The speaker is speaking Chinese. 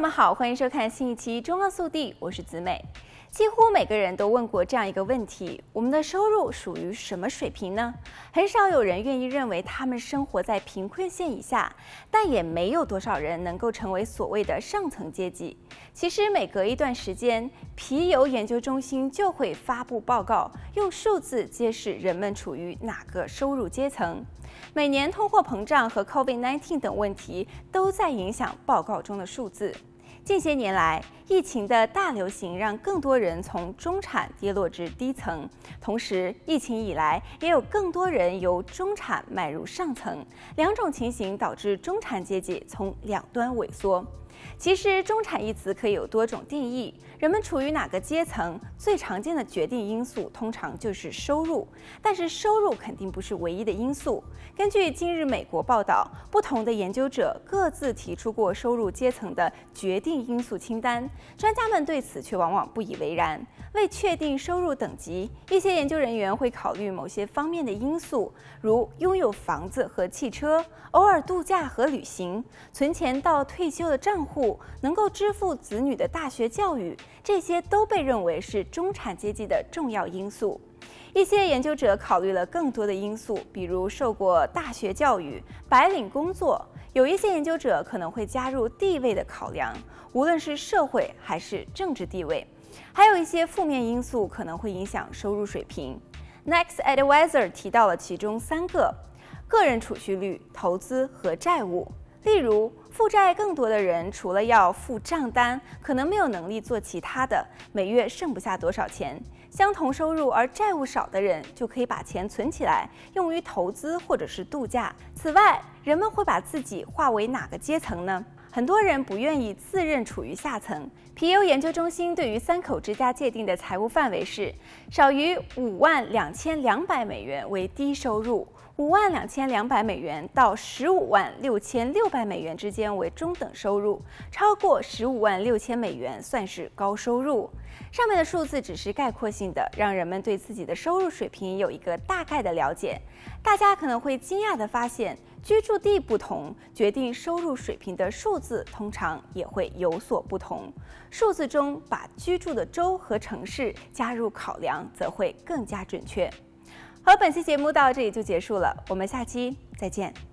那么好，欢迎收看新一期《中澳速递》，我是子美。几乎每个人都问过这样一个问题：我们的收入属于什么水平呢？很少有人愿意认为他们生活在贫困线以下，但也没有多少人能够成为所谓的上层阶级。其实每隔一段时间，皮尤研究中心就会发布报告，用数字揭示人们处于哪个收入阶层。每年通货膨胀和 COVID-19 等问题都在影响报告中的数字。近些年来，疫情的大流行让更多人从中产跌落至低层，同时，疫情以来也有更多人由中产迈入上层，两种情形导致中产阶级从两端萎缩。其实“中产”一词可以有多种定义。人们处于哪个阶层，最常见的决定因素通常就是收入，但是收入肯定不是唯一的因素。根据今日美国报道，不同的研究者各自提出过收入阶层的决定因素清单，专家们对此却往往不以为然。为确定收入等级，一些研究人员会考虑某些方面的因素，如拥有房子和汽车、偶尔度假和旅行、存钱到退休的账户、户能够支付子女的大学教育，这些都被认为是中产阶级的重要因素。一些研究者考虑了更多的因素，比如受过大学教育、白领工作。有一些研究者可能会加入地位的考量，无论是社会还是政治地位。还有一些负面因素可能会影响收入水平。Next Advisor 提到了其中三个：个人储蓄率、投资和债务。例如，负债更多的人除了要付账单，可能没有能力做其他的，每月剩不下多少钱。相同收入而债务少的人就可以把钱存起来，用于投资或者是度假。此外，人们会把自己划为哪个阶层呢？很多人不愿意自认处于下层。皮尤研究中心对于三口之家界定的财务范围是：少于五万两千两百美元为低收入，五万两千两百美元到十五万六千六百美元之间为中等收入，超过十五万六千美元算是高收入。上面的数字只是概括性的，让人们对自己的收入水平有一个大概的了解。大家可能会惊讶地发现，居住地不同，决定收入水平的数字通常也会有所不同。数字中把居住的州和城市加入考量，则会更加准确。好，本期节目到这里就结束了，我们下期再见。